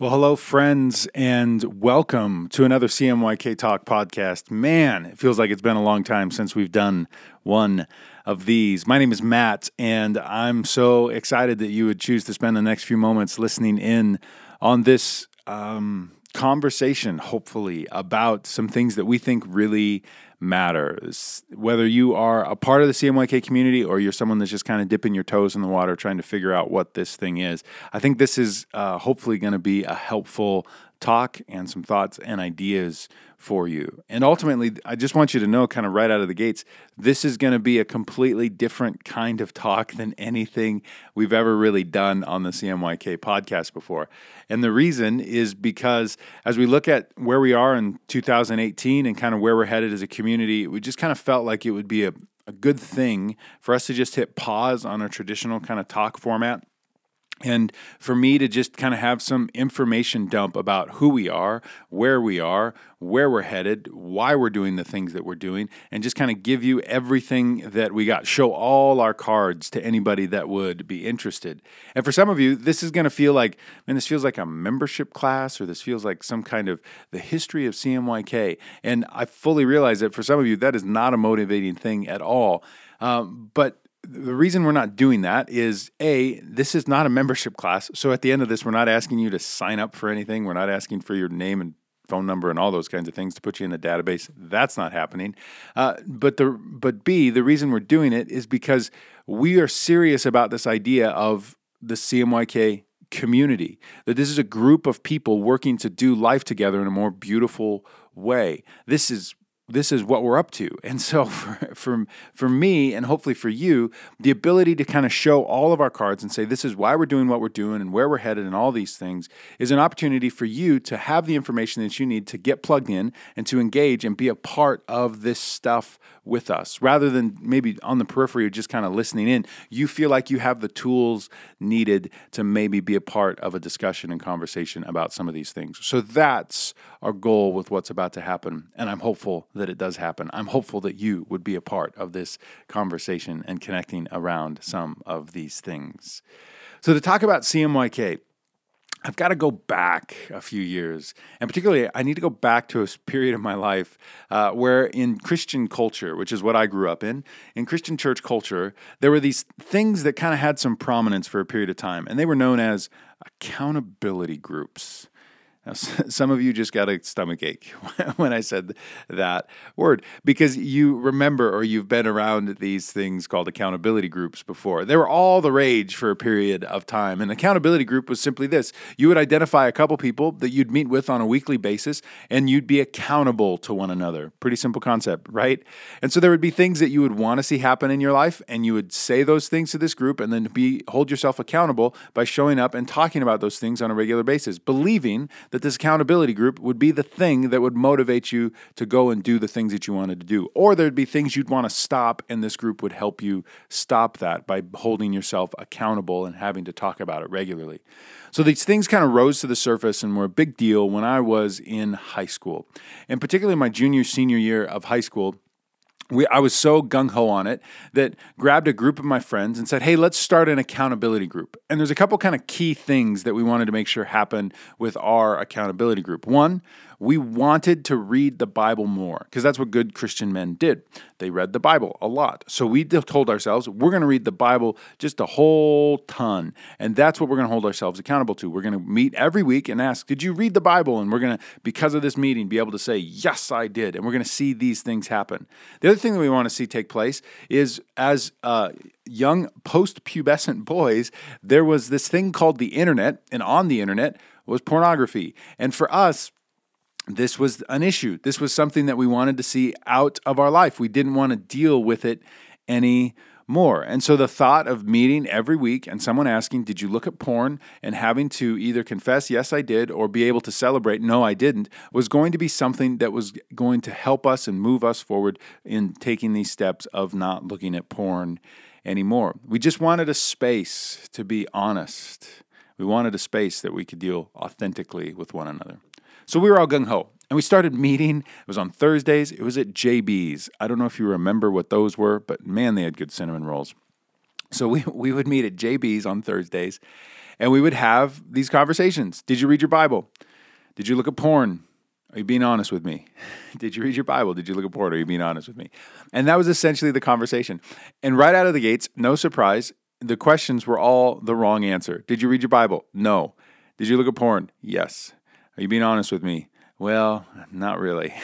Well, hello, friends, and welcome to another CMYK Talk podcast. Man, it feels like it's been a long time since we've done one of these. My name is Matt, and I'm so excited that you would choose to spend the next few moments listening in on this um, conversation, hopefully, about some things that we think really matters. Whether you are a part of the CMYK community or you're someone that's just kind of dipping your toes in the water trying to figure out what this thing is, I think this is uh, hopefully going to be a helpful talk and some thoughts and ideas for you. And ultimately, I just want you to know, kind of right out of the gates, this is going to be a completely different kind of talk than anything we've ever really done on the CMYK podcast before. And the reason is because as we look at where we are in 2018 and kind of where we're headed as a community, we just kind of felt like it would be a, a good thing for us to just hit pause on our traditional kind of talk format and for me to just kind of have some information dump about who we are, where we are, where we're headed, why we're doing the things that we're doing, and just kind of give you everything that we got. Show all our cards to anybody that would be interested. And for some of you, this is going to feel like, man, this feels like a membership class or this feels like some kind of the history of CMYK. And I fully realize that for some of you, that is not a motivating thing at all. Um, but the reason we're not doing that is a this is not a membership class so at the end of this we're not asking you to sign up for anything. We're not asking for your name and phone number and all those kinds of things to put you in the database. That's not happening. Uh, but the but b the reason we're doing it is because we are serious about this idea of the cmyk community that this is a group of people working to do life together in a more beautiful way. This is this is what we're up to. And so for, for, for me and hopefully for you, the ability to kind of show all of our cards and say this is why we're doing what we're doing and where we're headed and all these things is an opportunity for you to have the information that you need to get plugged in and to engage and be a part of this stuff with us rather than maybe on the periphery or just kind of listening in. You feel like you have the tools needed to maybe be a part of a discussion and conversation about some of these things. So that's our goal with what's about to happen. And I'm hopeful that it does happen. I'm hopeful that you would be a part of this conversation and connecting around some of these things. So, to talk about CMYK, I've got to go back a few years. And particularly, I need to go back to a period of my life uh, where, in Christian culture, which is what I grew up in, in Christian church culture, there were these things that kind of had some prominence for a period of time. And they were known as accountability groups. Now, some of you just got a stomach ache when I said that word because you remember or you've been around these things called accountability groups before. They were all the rage for a period of time. An accountability group was simply this you would identify a couple people that you'd meet with on a weekly basis and you'd be accountable to one another. Pretty simple concept, right? And so there would be things that you would want to see happen in your life and you would say those things to this group and then be hold yourself accountable by showing up and talking about those things on a regular basis, believing that this accountability group would be the thing that would motivate you to go and do the things that you wanted to do. Or there'd be things you'd want to stop, and this group would help you stop that by holding yourself accountable and having to talk about it regularly. So these things kind of rose to the surface and were a big deal when I was in high school. And particularly my junior, senior year of high school, we, I was so gung ho on it that grabbed a group of my friends and said, "Hey, let's start an accountability group." And there's a couple kind of key things that we wanted to make sure happen with our accountability group. One we wanted to read the Bible more because that's what good Christian men did. They read the Bible a lot. So we told ourselves, we're going to read the Bible just a whole ton. And that's what we're going to hold ourselves accountable to. We're going to meet every week and ask, Did you read the Bible? And we're going to, because of this meeting, be able to say, Yes, I did. And we're going to see these things happen. The other thing that we want to see take place is as uh, young post pubescent boys, there was this thing called the internet. And on the internet, was pornography. And for us, this was an issue. This was something that we wanted to see out of our life. We didn't want to deal with it anymore. And so the thought of meeting every week and someone asking, Did you look at porn? and having to either confess, Yes, I did, or be able to celebrate, No, I didn't, was going to be something that was going to help us and move us forward in taking these steps of not looking at porn anymore. We just wanted a space to be honest. We wanted a space that we could deal authentically with one another. So we were all gung ho. And we started meeting. It was on Thursdays. It was at JB's. I don't know if you remember what those were, but man, they had good cinnamon rolls. So we, we would meet at JB's on Thursdays. And we would have these conversations. Did you read your Bible? Did you look at porn? Are you being honest with me? Did you read your Bible? Did you look at porn? Are you being honest with me? And that was essentially the conversation. And right out of the gates, no surprise, the questions were all the wrong answer. Did you read your Bible? No. Did you look at porn? Yes. Are you being honest with me? Well, not really.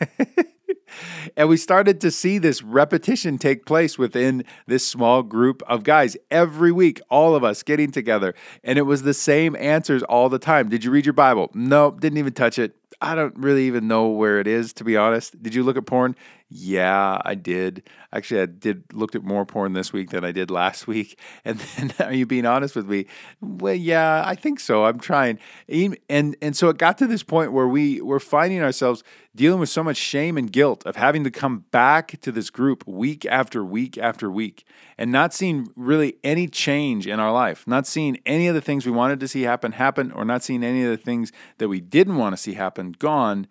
and we started to see this repetition take place within this small group of guys every week, all of us getting together. And it was the same answers all the time. Did you read your Bible? Nope, didn't even touch it. I don't really even know where it is, to be honest. Did you look at porn? Yeah, I did. Actually, I did looked at more porn this week than I did last week. And then, are you being honest with me? Well, yeah, I think so. I'm trying. And and so it got to this point where we were finding ourselves dealing with so much shame and guilt of having to come back to this group week after week after week and not seeing really any change in our life, not seeing any of the things we wanted to see happen happen, or not seeing any of the things that we didn't want to see happen gone.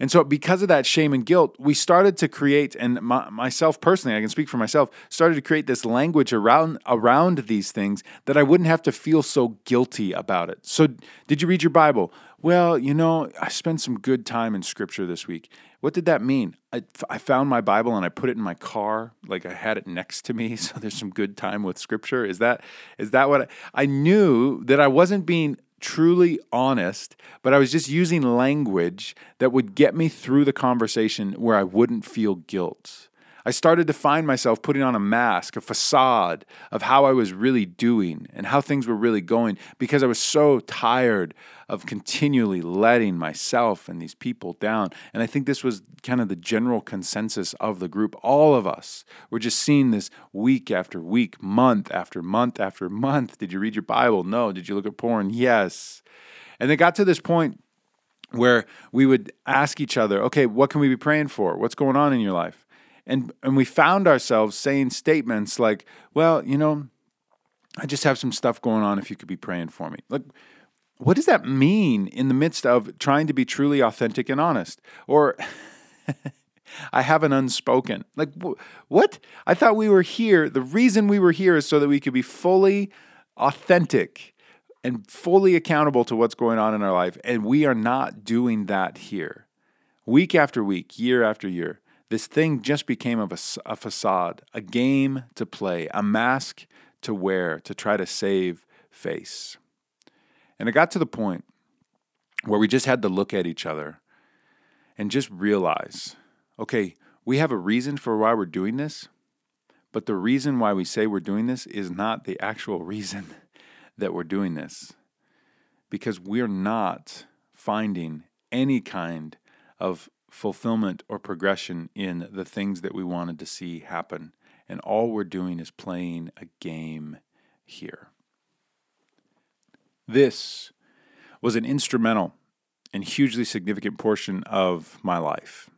And so, because of that shame and guilt, we started to create, and my, myself personally, I can speak for myself, started to create this language around around these things that I wouldn't have to feel so guilty about it. So, did you read your Bible? Well, you know, I spent some good time in Scripture this week. What did that mean? I, I found my Bible and I put it in my car, like I had it next to me, so there's some good time with Scripture. Is that is that what I, I knew that I wasn't being truly honest, but I was just using language that would get me through the conversation where I wouldn't feel guilt. I started to find myself putting on a mask, a facade of how I was really doing and how things were really going because I was so tired of continually letting myself and these people down. And I think this was kind of the general consensus of the group. All of us were just seeing this week after week, month after month after month. Did you read your Bible? No. Did you look at porn? Yes. And it got to this point where we would ask each other, okay, what can we be praying for? What's going on in your life? And, and we found ourselves saying statements like, well, you know, I just have some stuff going on if you could be praying for me. Like, what does that mean in the midst of trying to be truly authentic and honest? Or, I have an unspoken. Like, what? I thought we were here. The reason we were here is so that we could be fully authentic and fully accountable to what's going on in our life. And we are not doing that here. Week after week, year after year, this thing just became a, a facade, a game to play, a mask to wear to try to save face. And it got to the point where we just had to look at each other and just realize okay, we have a reason for why we're doing this, but the reason why we say we're doing this is not the actual reason that we're doing this. Because we're not finding any kind of fulfillment or progression in the things that we wanted to see happen. And all we're doing is playing a game here. This was an instrumental and hugely significant portion of my life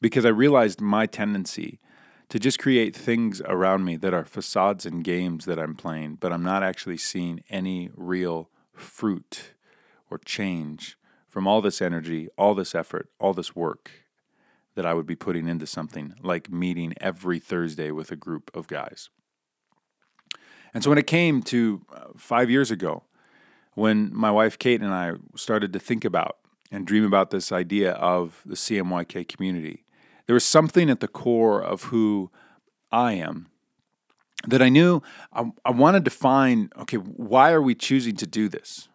because I realized my tendency to just create things around me that are facades and games that I'm playing, but I'm not actually seeing any real fruit or change from all this energy, all this effort, all this work that I would be putting into something like meeting every Thursday with a group of guys. And so when it came to uh, five years ago, when my wife Kate and I started to think about and dream about this idea of the CMYK community, there was something at the core of who I am that I knew I, I wanted to find okay, why are we choosing to do this?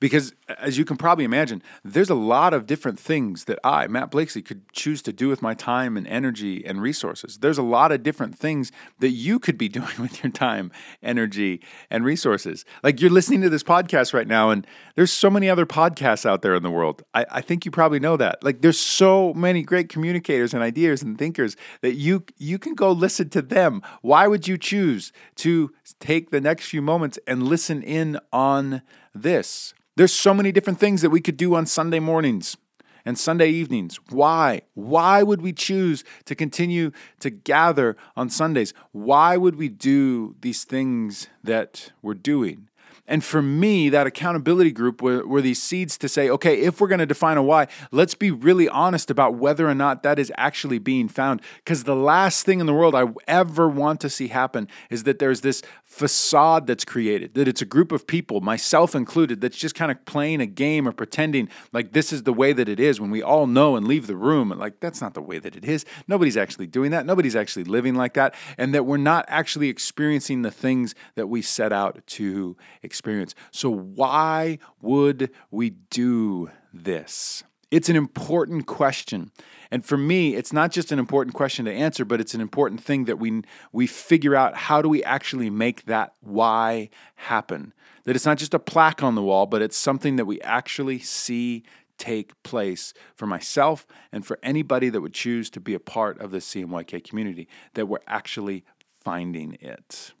Because as you can probably imagine, there's a lot of different things that I, Matt Blakeslee, could choose to do with my time and energy and resources. There's a lot of different things that you could be doing with your time, energy, and resources. Like you're listening to this podcast right now, and there's so many other podcasts out there in the world. I, I think you probably know that. Like there's so many great communicators and ideas and thinkers that you you can go listen to them. Why would you choose to take the next few moments and listen in on this? There's so many different things that we could do on Sunday mornings and Sunday evenings. Why? Why would we choose to continue to gather on Sundays? Why would we do these things that we're doing? And for me, that accountability group were, were these seeds to say, okay, if we're going to define a why, let's be really honest about whether or not that is actually being found. Because the last thing in the world I ever want to see happen is that there's this facade that's created, that it's a group of people, myself included, that's just kind of playing a game or pretending like this is the way that it is when we all know and leave the room. And like, that's not the way that it is. Nobody's actually doing that. Nobody's actually living like that. And that we're not actually experiencing the things that we set out to experience. So, why would we do this? It's an important question. And for me, it's not just an important question to answer, but it's an important thing that we we figure out how do we actually make that why happen. That it's not just a plaque on the wall, but it's something that we actually see take place for myself and for anybody that would choose to be a part of the CMYK community, that we're actually finding it.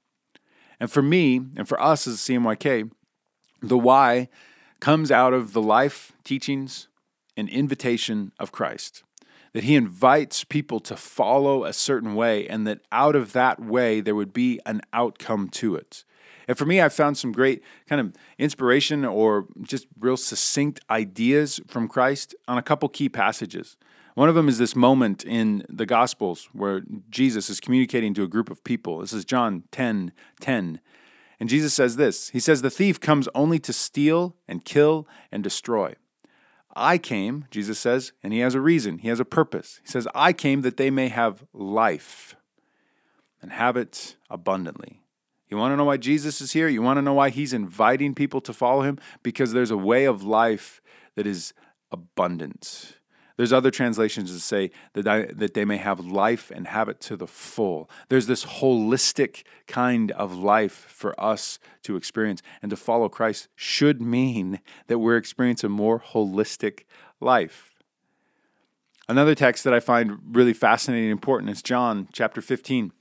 And for me, and for us as CMYK, the why comes out of the life, teachings, and invitation of Christ that he invites people to follow a certain way, and that out of that way, there would be an outcome to it. And for me, I found some great kind of inspiration or just real succinct ideas from Christ on a couple key passages. One of them is this moment in the Gospels where Jesus is communicating to a group of people. This is John 10 10. And Jesus says this He says, The thief comes only to steal and kill and destroy. I came, Jesus says, and he has a reason, he has a purpose. He says, I came that they may have life and have it abundantly. You want to know why Jesus is here? You want to know why he's inviting people to follow him? Because there's a way of life that is abundant. There's other translations that say that, I, that they may have life and have it to the full. There's this holistic kind of life for us to experience. And to follow Christ should mean that we're experiencing a more holistic life. Another text that I find really fascinating and important is John chapter 15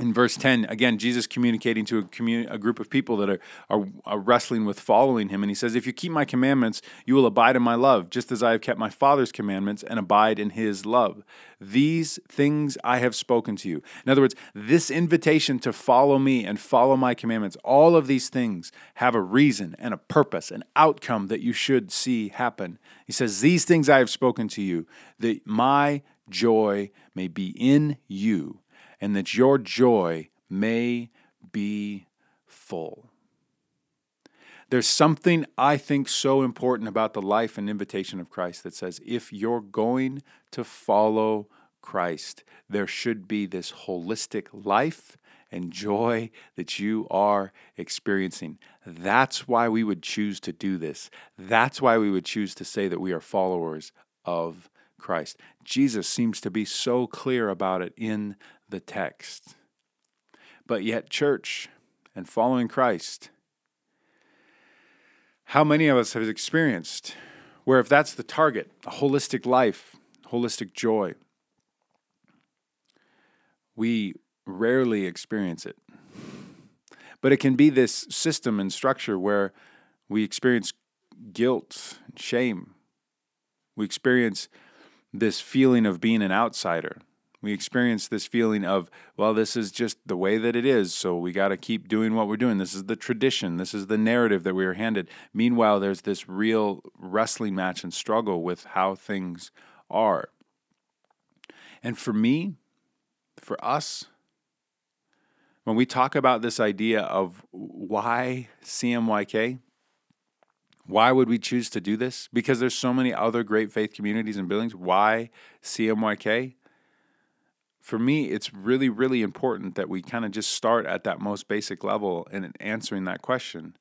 in verse 10 again jesus communicating to a, communi- a group of people that are, are, are, wrestling with following him and he says if you keep my commandments you will abide in my love just as i have kept my father's commandments and abide in his love. These things i have spoken to you. In other words this invitation to follow me and follow my commandments all of these things have a reason and a purpose an outcome that you should see happen. He says these things i have spoken to you that my joy may be in you and that your joy may be full. There's something I think so important about the life and invitation of Christ that says if you're going to follow Christ, there should be this holistic life and joy that you are experiencing. That's why we would choose to do this. That's why we would choose to say that we are followers of Christ. Jesus seems to be so clear about it in the text. But yet, church and following Christ, how many of us have experienced where if that's the target, a holistic life, holistic joy, we rarely experience it. But it can be this system and structure where we experience guilt and shame. We experience this feeling of being an outsider. We experience this feeling of, well, this is just the way that it is, so we got to keep doing what we're doing. This is the tradition, this is the narrative that we are handed. Meanwhile, there's this real wrestling match and struggle with how things are. And for me, for us, when we talk about this idea of why CMYK, why would we choose to do this? Because there's so many other great faith communities and buildings. Why CMYK? For me, it's really, really important that we kind of just start at that most basic level in answering that question.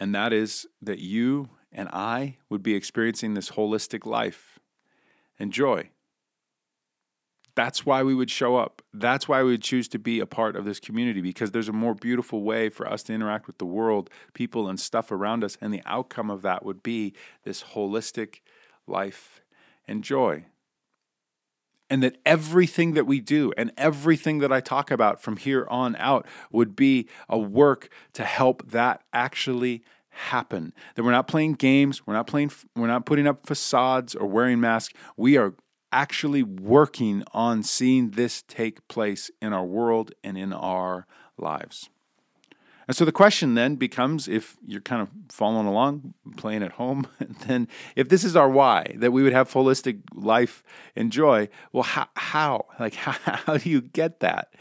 And that is that you and I would be experiencing this holistic life and joy. That's why we would show up. That's why we would choose to be a part of this community because there's a more beautiful way for us to interact with the world, people, and stuff around us. And the outcome of that would be this holistic life and joy. And that everything that we do and everything that I talk about from here on out would be a work to help that actually happen. That we're not playing games, we're not playing we're not putting up facades or wearing masks. We are actually working on seeing this take place in our world and in our lives. And so the question then becomes if you're kind of following along, playing at home, then if this is our why, that we would have holistic life and joy, well, how? how? Like, how, how do you get that?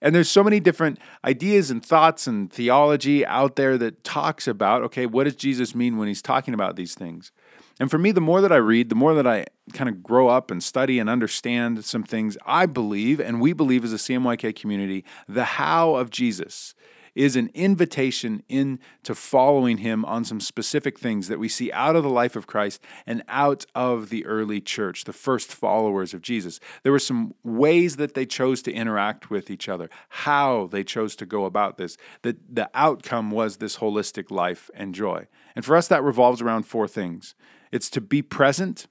And there's so many different ideas and thoughts and theology out there that talks about, okay, what does Jesus mean when he's talking about these things? And for me, the more that I read, the more that I kind of grow up and study and understand some things, I believe, and we believe as a CMYK community, the how of Jesus is an invitation into following him on some specific things that we see out of the life of Christ and out of the early church, the first followers of Jesus. There were some ways that they chose to interact with each other, how they chose to go about this, that the outcome was this holistic life and joy. And for us, that revolves around four things it's to be present,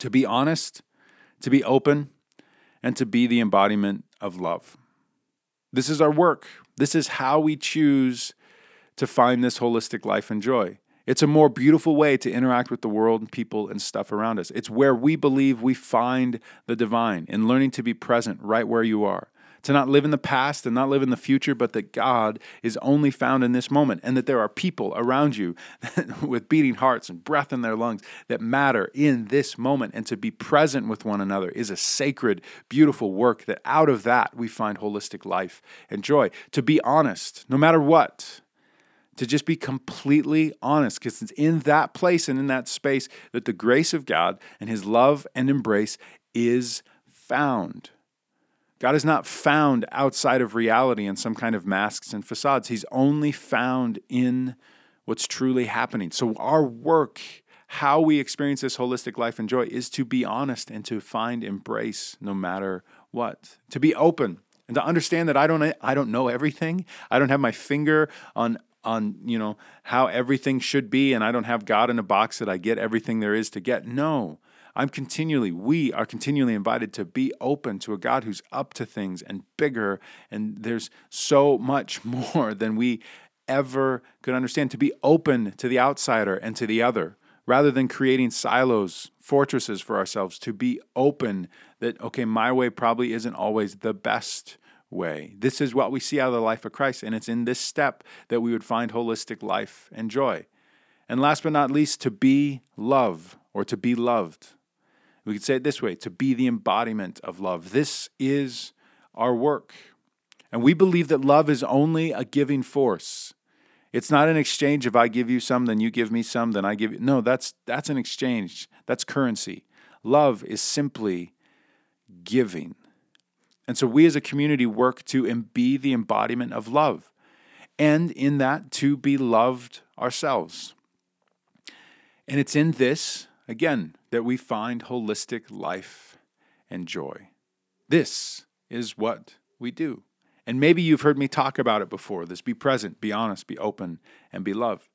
to be honest, to be open, and to be the embodiment of love. This is our work. This is how we choose to find this holistic life and joy. It's a more beautiful way to interact with the world and people and stuff around us. It's where we believe we find the divine in learning to be present right where you are to not live in the past and not live in the future, but that God is only found in this moment and that there are people around you with beating hearts and breath in their lungs that matter in this moment. And to be present with one another is a sacred, beautiful work that out of that we find holistic life and joy. To be honest, no matter what, to just be completely honest because it's in that place and in that space that the grace of God and his love and embrace is found. God is not found outside of reality in some kind of masks and facades. He's only found in what's truly happening. So, our work, how we experience this holistic life and joy, is to be honest and to find embrace no matter what, to be open and to understand that I don't, I don't know everything. I don't have my finger on on you know how everything should be and i don't have god in a box that i get everything there is to get no I'm continually, we are continually invited to be open to a God who's up to things and bigger. And there's so much more than we ever could understand. To be open to the outsider and to the other, rather than creating silos, fortresses for ourselves, to be open that, okay, my way probably isn't always the best way. This is what we see out of the life of Christ. And it's in this step that we would find holistic life and joy. And last but not least, to be love or to be loved. We could say it this way to be the embodiment of love. This is our work. And we believe that love is only a giving force. It's not an exchange. If I give you some, then you give me some, then I give you. No, that's, that's an exchange. That's currency. Love is simply giving. And so we as a community work to be the embodiment of love. And in that, to be loved ourselves. And it's in this, again, that we find holistic life and joy. This is what we do. And maybe you've heard me talk about it before this be present, be honest, be open, and be loved.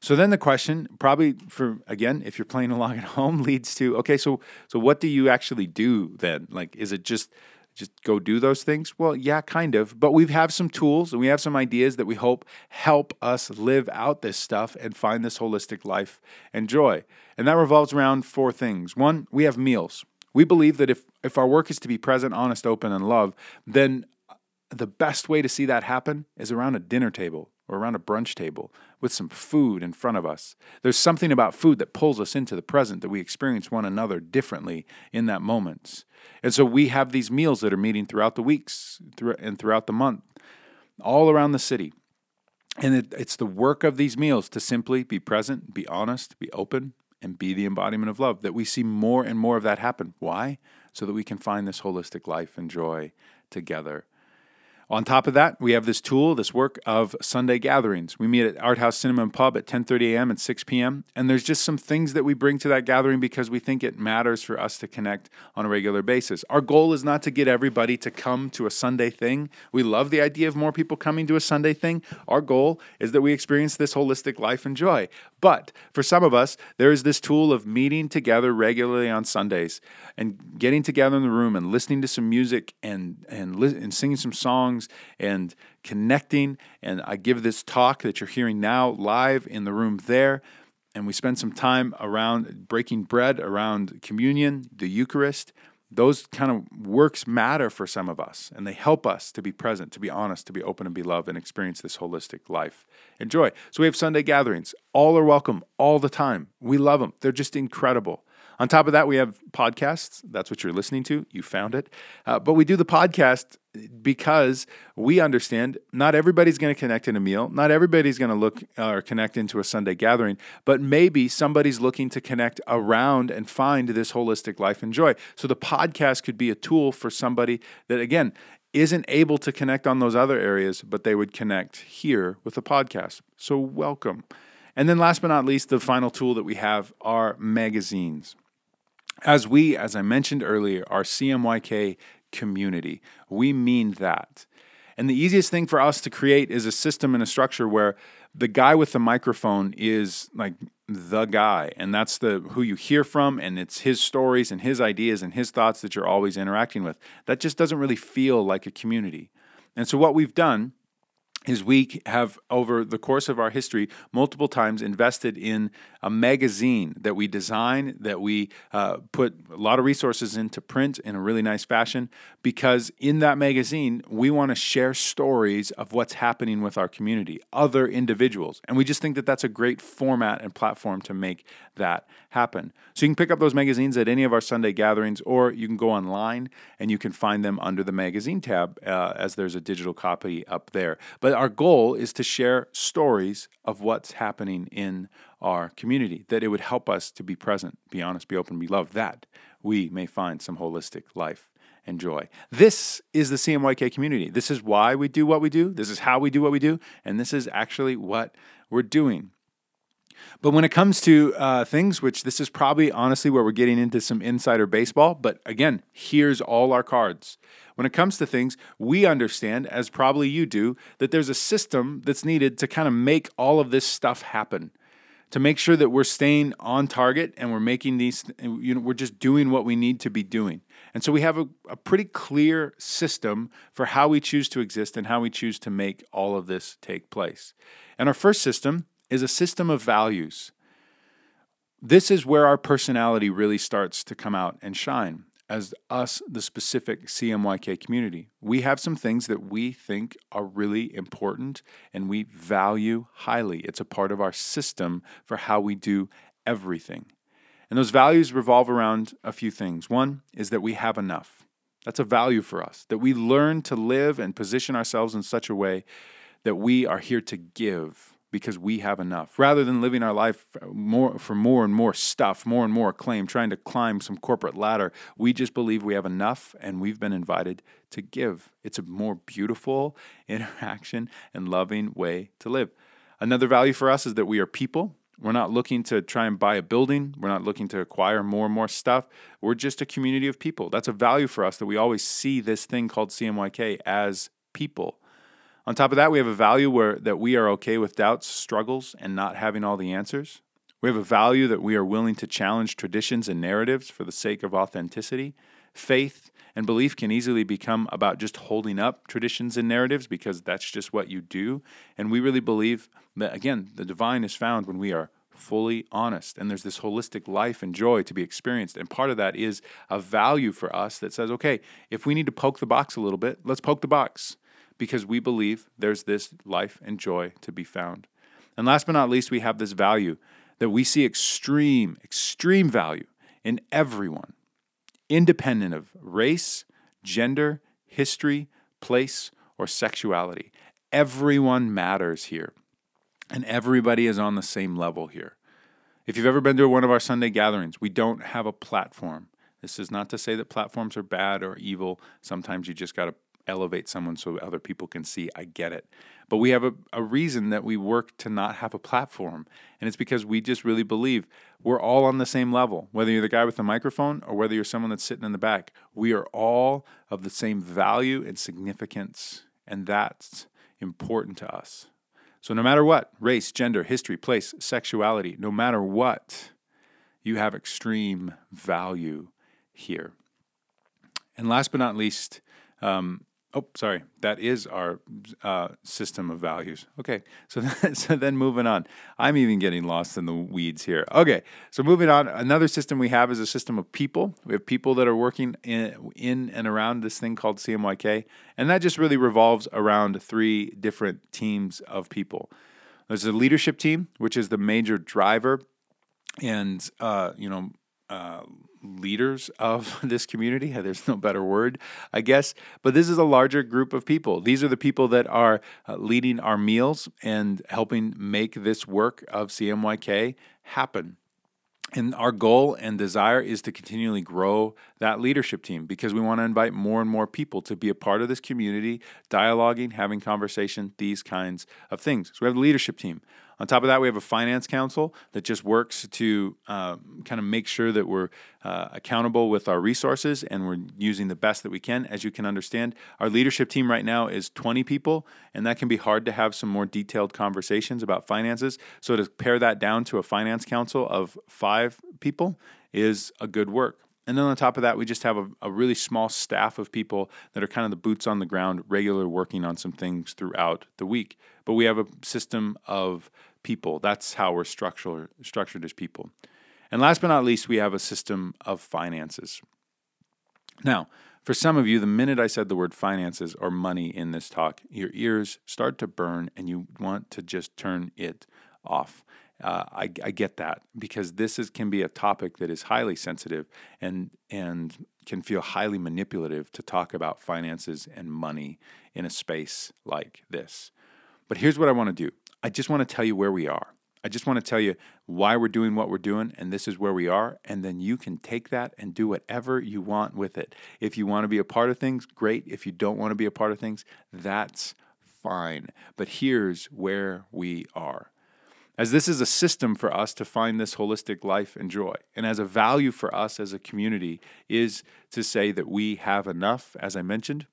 So then the question, probably for again, if you're playing along at home, leads to okay, so so what do you actually do then? Like, is it just just go do those things? Well, yeah, kind of. But we have some tools and we have some ideas that we hope help us live out this stuff and find this holistic life and joy. And that revolves around four things. One, we have meals. We believe that if, if our work is to be present, honest, open, and love, then the best way to see that happen is around a dinner table or around a brunch table with some food in front of us. There's something about food that pulls us into the present that we experience one another differently in that moment. And so we have these meals that are meeting throughout the weeks and throughout the month, all around the city. And it, it's the work of these meals to simply be present, be honest, be open, and be the embodiment of love. That we see more and more of that happen. Why? So that we can find this holistic life and joy together on top of that, we have this tool, this work of Sunday gatherings. We meet at Art House Cinema and Pub at 10:30 a.m. and 6 p.m. And there's just some things that we bring to that gathering because we think it matters for us to connect on a regular basis. Our goal is not to get everybody to come to a Sunday thing. We love the idea of more people coming to a Sunday thing. Our goal is that we experience this holistic life and joy. But for some of us, there is this tool of meeting together regularly on Sundays and getting together in the room and listening to some music and and, li- and singing some songs songs and connecting. And I give this talk that you're hearing now live in the room there. And we spend some time around breaking bread, around communion, the Eucharist. Those kind of works matter for some of us, and they help us to be present, to be honest, to be open and be loved, and experience this holistic life Enjoy. So we have Sunday gatherings. All are welcome all the time. We love them, they're just incredible. On top of that, we have podcasts. That's what you're listening to. You found it. Uh, but we do the podcast because we understand not everybody's going to connect in a meal. Not everybody's going to look uh, or connect into a Sunday gathering, but maybe somebody's looking to connect around and find this holistic life and joy. So the podcast could be a tool for somebody that, again, isn't able to connect on those other areas, but they would connect here with the podcast. So, welcome. And then, last but not least, the final tool that we have are magazines. As we, as I mentioned earlier, are CMYK community. We mean that. And the easiest thing for us to create is a system and a structure where the guy with the microphone is like the guy and that's the who you hear from and it's his stories and his ideas and his thoughts that you're always interacting with. That just doesn't really feel like a community. And so what we've done is we have over the course of our history multiple times invested in a magazine that we design that we uh, put a lot of resources into print in a really nice fashion because in that magazine we want to share stories of what's happening with our community other individuals. And we just think that that's a great format and platform to make that happen. So you can pick up those magazines at any of our sunday gatherings or you can go online and you can find them under the magazine tab uh, as there's a digital copy up there. But but our goal is to share stories of what's happening in our community, that it would help us to be present, be honest, be open, be loved, that we may find some holistic life and joy. This is the CMYK community. This is why we do what we do. This is how we do what we do. And this is actually what we're doing. But when it comes to uh, things, which this is probably honestly where we're getting into some insider baseball, but again, here's all our cards. When it comes to things, we understand, as probably you do, that there's a system that's needed to kind of make all of this stuff happen. To make sure that we're staying on target and we're making these, you know, we're just doing what we need to be doing. And so we have a, a pretty clear system for how we choose to exist and how we choose to make all of this take place. And our first system is a system of values. This is where our personality really starts to come out and shine as us, the specific CMYK community. We have some things that we think are really important and we value highly. It's a part of our system for how we do everything. And those values revolve around a few things. One is that we have enough. That's a value for us, that we learn to live and position ourselves in such a way that we are here to give because we have enough rather than living our life more for more and more stuff more and more acclaim trying to climb some corporate ladder we just believe we have enough and we've been invited to give it's a more beautiful interaction and loving way to live another value for us is that we are people we're not looking to try and buy a building. We're not looking to acquire more and more stuff. We're just a community of people. That's a value for us that we always see this thing called CMYK as people. On top of that, we have a value where that we are okay with doubts, struggles, and not having all the answers. We have a value that we are willing to challenge traditions and narratives for the sake of authenticity. Faith and belief can easily become about just holding up traditions and narratives because that's just what you do. And we really believe that, again, the divine is found when we are fully honest. And there's this holistic life and joy to be experienced. And part of that is a value for us that says, okay, if we need to poke the box a little bit, let's poke the box because we believe there's this life and joy to be found. And last but not least, we have this value that we see extreme, extreme value in everyone, independent of race, gender, history, place, or sexuality. Everyone matters here, and everybody is on the same level here. If you've ever been to one of our Sunday gatherings, we don't have a platform. This is not to say that platforms are bad or evil. Sometimes you just got to elevate someone so other people can see. I get it. But we have a, a reason that we work to not have a platform. And it's because we just really believe we're all on the same level. Whether you're the guy with the microphone or whether you're someone that's sitting in the back, we are all of the same value and significance. And that's important to us. So, no matter what race, gender, history, place, sexuality no matter what, you have extreme value here. And last but not least, um, Oh, sorry. That is our uh, system of values. Okay. So, so then moving on. I'm even getting lost in the weeds here. Okay. So moving on. Another system we have is a system of people. We have people that are working in, in and around this thing called CMYK, and that just really revolves around three different teams of people. There's a leadership team, which is the major driver, and uh, you know uh, leaders of this community. There's no better word, I guess. But this is a larger group of people. These are the people that are uh, leading our meals and helping make this work of CMYK happen. And our goal and desire is to continually grow that leadership team because we want to invite more and more people to be a part of this community, dialoguing, having conversation, these kinds of things. So we have the leadership team. On top of that, we have a finance council that just works to uh, kind of make sure that we're uh, accountable with our resources and we're using the best that we can. As you can understand, our leadership team right now is 20 people, and that can be hard to have some more detailed conversations about finances. So to pare that down to a finance council of five people is a good work. And then on top of that, we just have a, a, really small staff of people that are kind of the boots on the ground, regular working on some things throughout the week. But we have a system of people. That's how we're structured, structured as people. And last but not least, we have a system of finances. Now, for some of you, the minute I said the word finances or money in this talk, your ears start to burn and you want to just turn it off. Uh, I, I, get that because this is, can be a topic that is highly sensitive and and can feel highly manipulative to talk about finances and money in a space like this. But here's what I want to do. I just want to tell you where we are. I just want to tell you why we're doing what we're doing, and this is where we are. And then you can take that and do whatever you want with it. If you want to be a part of things, great. If you don't want to be a part of things, that's fine. But here's where we are. As this is a system for us to find this holistic life and joy, and as a value for us as a community, is to say that we have enough, as I mentioned,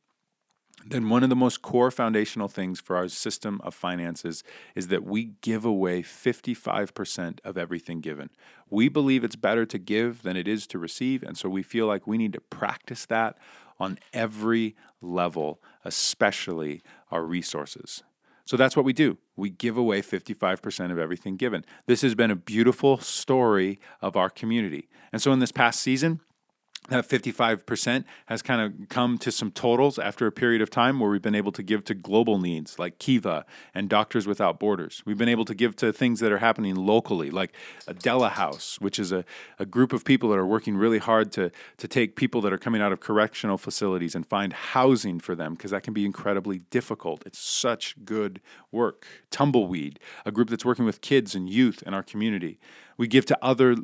then one of the most core foundational things for our system of finances is that we give away 55% of everything given. We believe it's better to give than it is to receive, and so we feel like we need to practice that on every level, especially our resources. So that's what we do. We give away 55% of everything given. This has been a beautiful story of our community. And so in this past season, that 55% has kind of come to some totals after a period of time where we've been able to give to global needs like Kiva and Doctors Without Borders. We've been able to give to things that are happening locally, like Adela House, which is a, a group of people that are working really hard to, to take people that are coming out of correctional facilities and find housing for them because that can be incredibly difficult. It's such good work. Tumbleweed, a group that's working with kids and youth in our community. We give to other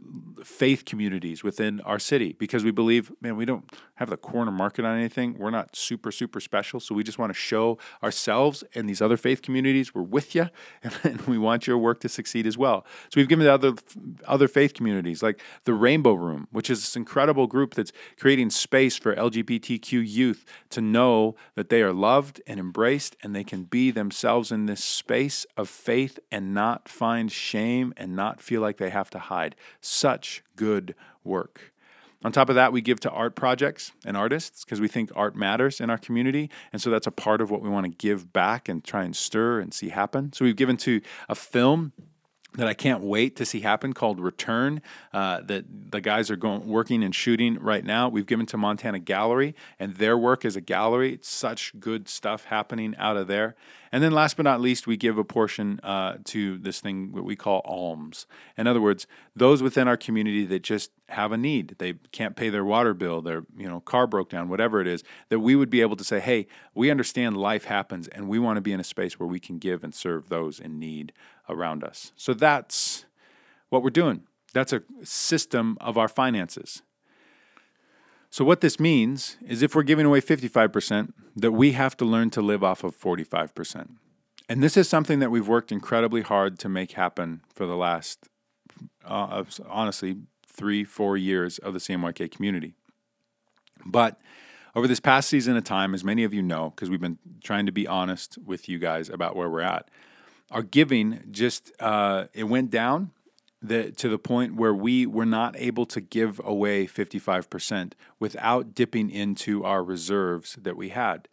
faith communities within our city because we believe, man, we don't have the corner market on anything. We're not super, super special. So we just want to show ourselves and these other faith communities we're with you and we want your work to succeed as well. So we've given to other, other faith communities like the Rainbow Room, which is this incredible group that's creating space for LGBTQ youth to know that they are loved and embraced and they can be themselves in this space of faith and not find shame and not feel like they have have to hide. Such good work. On top of that, we give to art projects and artists because we think art matters in our community. And so that's a part of what we want to give back and try and stir and see happen. So we've given to a film that I can't wait to see happen called Return uh, that the guys are going working and shooting right now. We've given to Montana Gallery and their work as a gallery. It's such good stuff happening out of there. And then last but not least, we give a portion uh, to this thing that we call alms. In other words, those within our community that just have a need, they can't pay their water bill, their you know car broke down, whatever it is, that we would be able to say, hey, we understand life happens, and we want to be in a space where we can give and serve those in need around us. So that's what we're doing. That's a system of our finances. So, what this means is if we're giving away 55%, that we have to learn to live off of 45%. And this is something that we've worked incredibly hard to make happen for the last, uh, honestly, three, four years of the CMYK community. But over this past season of time, as many of you know, because we've been trying to be honest with you guys about where we're at, our giving just uh, it went down the, to the point where we were not able to give away 55% without dipping into our reserves that we had.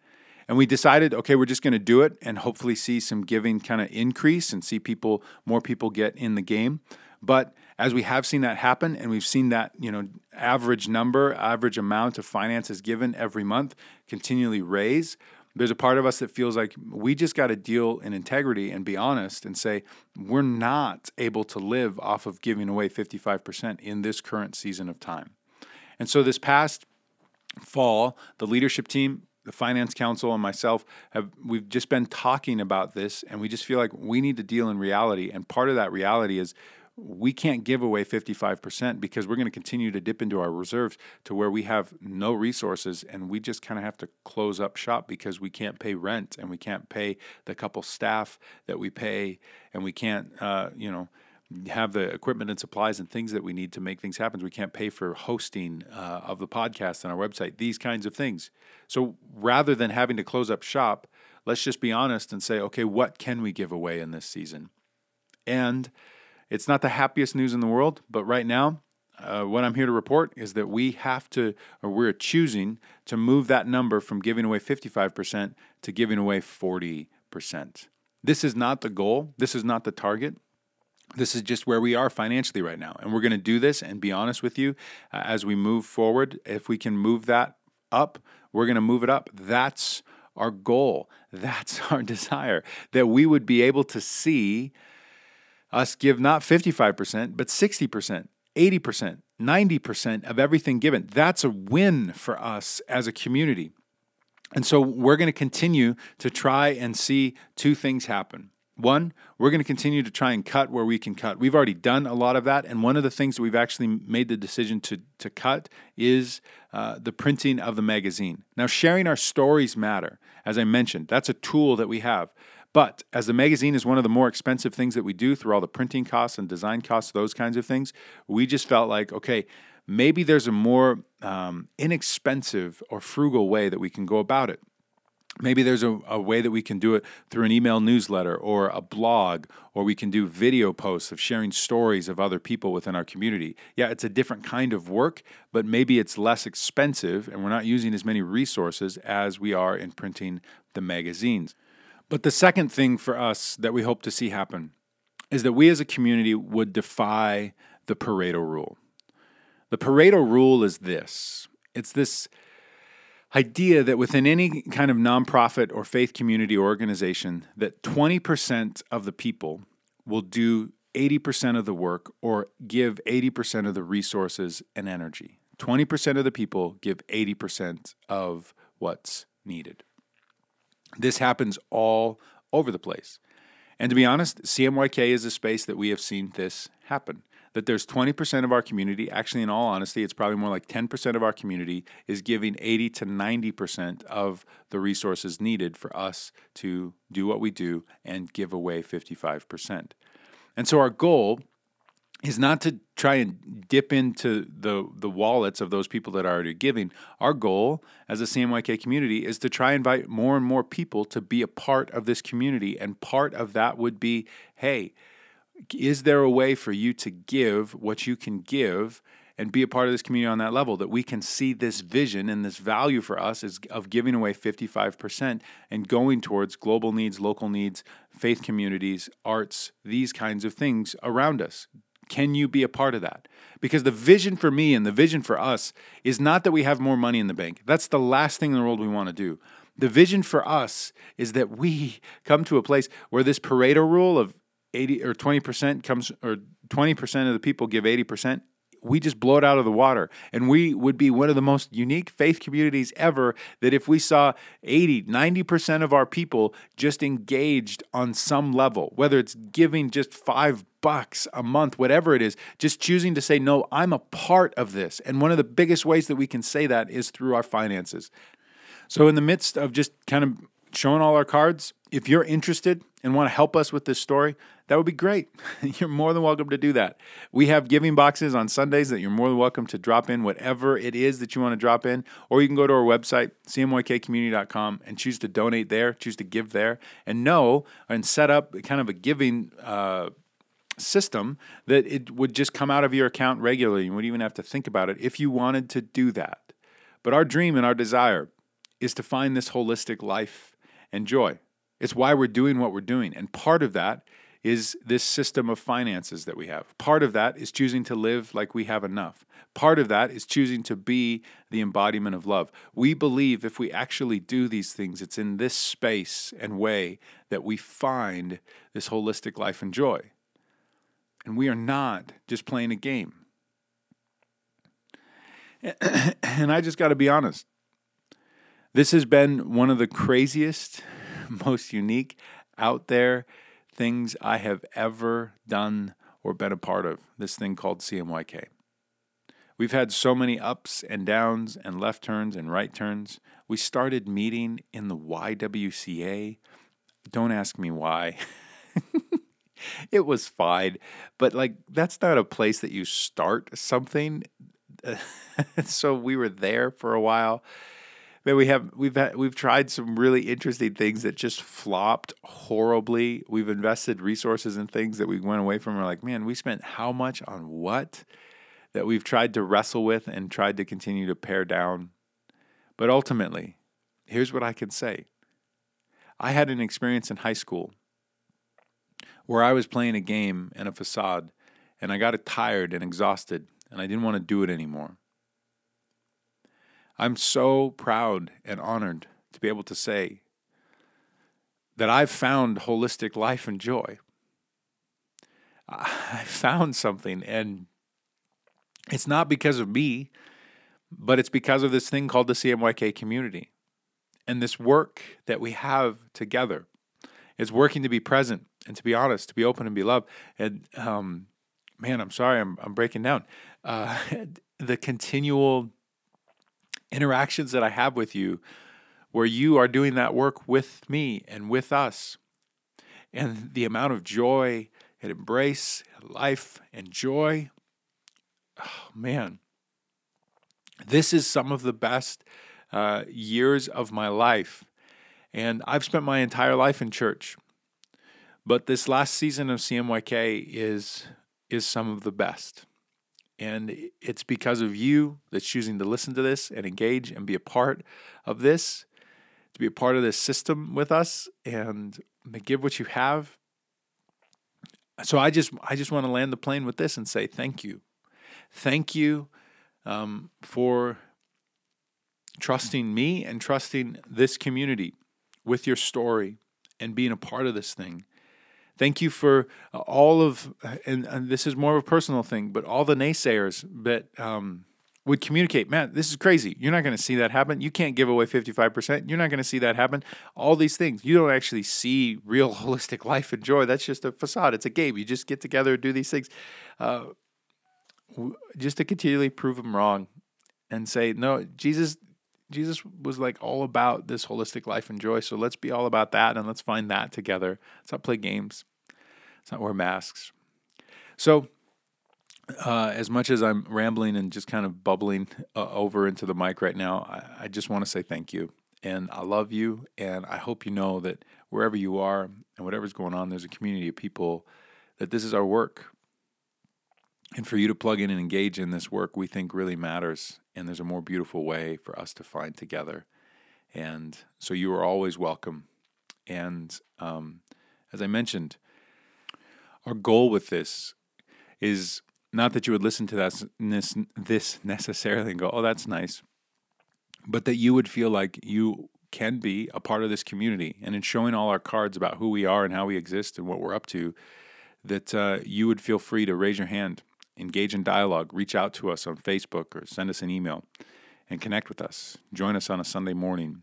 And we decided, okay, we're just going to do it and hopefully see some giving kind of increase and see people, more people get in the game. But as we have seen that happen and we've seen that, you know, average number, average amount of finances given every month continually raise, There's a part of us that feels like we just got to deal in integrity and be honest and say, we're not able to live off of giving away 55% in this current season of time. And so this past fall, the leadership team, the finance council, and myself have we've just been talking about this, and we just feel like we need to deal in reality. And part of that reality is we can't give away 55% because we're going to continue to dip into our reserves to where we have no resources and we just kind of have to close up shop because we can't pay rent and we can't pay the couple staff that we pay and we can't, uh, you know, have the equipment and supplies and things that we need to make things happen. We can't pay for hosting uh, of the podcast on our website, these kinds of things. So rather than having to close up shop, let's just be honest and say, okay, what can we give away in this season? And it's not the happiest news in the world, but right now, uh, what I'm here to report is that we have to, or we're choosing to move that number from giving away 55% to giving away 40%. This is not the goal. This is not the target this is just where we are financially right now. And we're going to do this and be honest with you uh, as we move forward. If we can move that up, we're going to move it up. That's our goal. That's our desire that we would be able to see us give not 55%, but 60%, 80%, 90% of everything given. That's a win for us as a community. And so we're going to continue to try and see two things happen. One, we're going to continue to try and cut where we can cut. We've already done a lot of that, and one of the things that we've actually made the decision to to cut is uh, the printing of the magazine. Now, sharing our stories matter, as I mentioned. That's a tool that we have. But as the magazine is one of the more expensive things that we do through all the printing costs and design costs, those kinds of things, we just felt like okay, maybe there's a more um, inexpensive or frugal way that we can go about it. Maybe there's a, a, way that we can do it through an email newsletter or a blog, or we can do video posts of sharing stories of other people within our community. Yeah, it's a different kind of work, but maybe it's less expensive and we're not using as many resources as we are in printing the magazines. But the second thing for us that we hope to see happen is that we as a community would defy the Pareto rule. The Pareto rule is this. It's this idea that within any kind of nonprofit or faith community organization that 20% of the people will do 80% of the work or give 80% of the resources and energy. 20% of the people give 80% of what's needed this happens all over the place and to be honest cmyk is a space that we have seen this happen that there's 20% of our community, actually, in all honesty, it's probably more like 10% of our community is giving 80 to 90% of the resources needed for us to do what we do and give away 55%. And so our goal is not to try and dip into the the wallets of those people that are already giving. Our goal as a CMYK community is to try and invite more and more people to be a part of this community and part of that would be hey, is there a way for you to give what you can give and be a part of this community on that level that we can see this vision and this value for us is of giving away 55% and going towards global needs local needs faith communities arts these kinds of things around us can you be a part of that? Because the vision for me and the vision for us is not that we have more money in the bank. That's the last thing in the world we want to do. The vision for us is that we come to a place where this Pareto rule of 80 or 20% comes or 20% of the people give 80%, we just blow it out of the water. And we would be one of the most unique faith communities ever that if we saw 80, 90% of our people just engaged on some level, whether it's giving just five bucks a month, whatever it is, just choosing to say, no, I'm a part of this. And one of the biggest ways that we can say that is through our finances. So, in the midst of just kind of showing all our cards, if you're interested and want to help us with this story, that would be great. you're more than welcome to do that. We have giving boxes on Sundays that you're more than welcome to drop in whatever it is that you want to drop in, or you can go to our website, cmykcommunity.com, and choose to donate there, choose to give there, and know and set up kind of a giving uh, system that it would just come out of your account regularly. You wouldn't even have to think about it if you wanted to do that. But our dream and our desire is to find this holistic life and joy. It's why we're doing what we're doing. And part of that is this system of finances that we have. Part of that is choosing to live like we have enough. Part of that is choosing to be the embodiment of love. We believe if we actually do these things, it's in this space and way that we find this holistic life and joy. And we are not just playing a game. And I just got to be honest. This has been one of the craziest, most unique, out there things I have ever done or been a part of. This thing called CMYK. We've had so many ups and downs and left turns and right turns. We started meeting in the YWCA. Don't ask me why. it was fine, but like that's not a place that you start something. so we were there for a while. Man, we have we've had, we've tried some really interesting things that just flopped horribly. We've invested resources in things that we went away from. We're like, man, we spent how much on what that we've tried to wrestle with and tried to continue to pare down. But ultimately, here's what I can say. I had an experience in high school where I was playing a game and a facade and I got tired and exhausted and I didn't want to do it anymore. I'm so proud and honored to be able to say that I've found holistic life and joy. I found something, and it's not because of me, but it's because of this thing called the CMYK community and this work that we have together. It's working to be present and to be honest, to be open and be loved. And um, man, I'm sorry, I'm, I'm breaking down. Uh, the continual interactions that I have with you, where you are doing that work with me and with us, and the amount of joy and embrace, life and joy. Oh, man, this is some of the best uh, years of my life. And I've spent my entire life in church. But this last season of CMYK is is some of the best. And it's because of you that's choosing to listen to this and engage and be a part of this, to be a part of this system with us and give what you have. So I just I just want to land the plane with this and say thank you. Thank you um, for trusting me and trusting this community with your story and being a part of this thing Thank you for uh, all of, and, and, this is more of a personal thing, but all the naysayers that um, would communicate, man, this is crazy. You're not going to see that happen. You can't give away 55%. You're not going to see that happen. All these things. You don't actually see real holistic life and joy. That's just a facade. It's a game. You just get together and do these things. Uh, just to continually prove them wrong and say, no, Jesus. Jesus was like all about this holistic life and joy. So let's be all about that and let's find that together. Let's not play games. Not wear masks. So, uh, as much as I'm rambling and just kind of bubbling uh, over into the mic right now, I, I just want to say thank you. And I love you. And I hope you know that wherever you are and whatever's going on, there's a community of people that this is our work. And for you to plug in and engage in this work, we think really matters. And there's a more beautiful way for us to find together. And so you are always welcome. And um, as I mentioned, our goal with this is not that you would listen to that, this, this necessarily and go, oh, that's nice, but that you would feel like you can be a part of this community. And in showing all our cards about who we are and how we exist and what we're up to, that uh, you would feel free to raise your hand, engage in dialogue, reach out to us on Facebook or send us an email and connect with us. Join us on a Sunday morning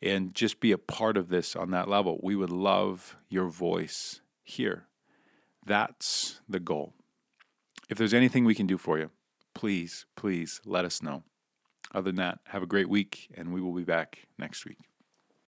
and just be a part of this on that level. We would love your voice here. That's the goal. If there's anything we can do for you, please, please let us know. Other than that, have a great week, and we will be back next week.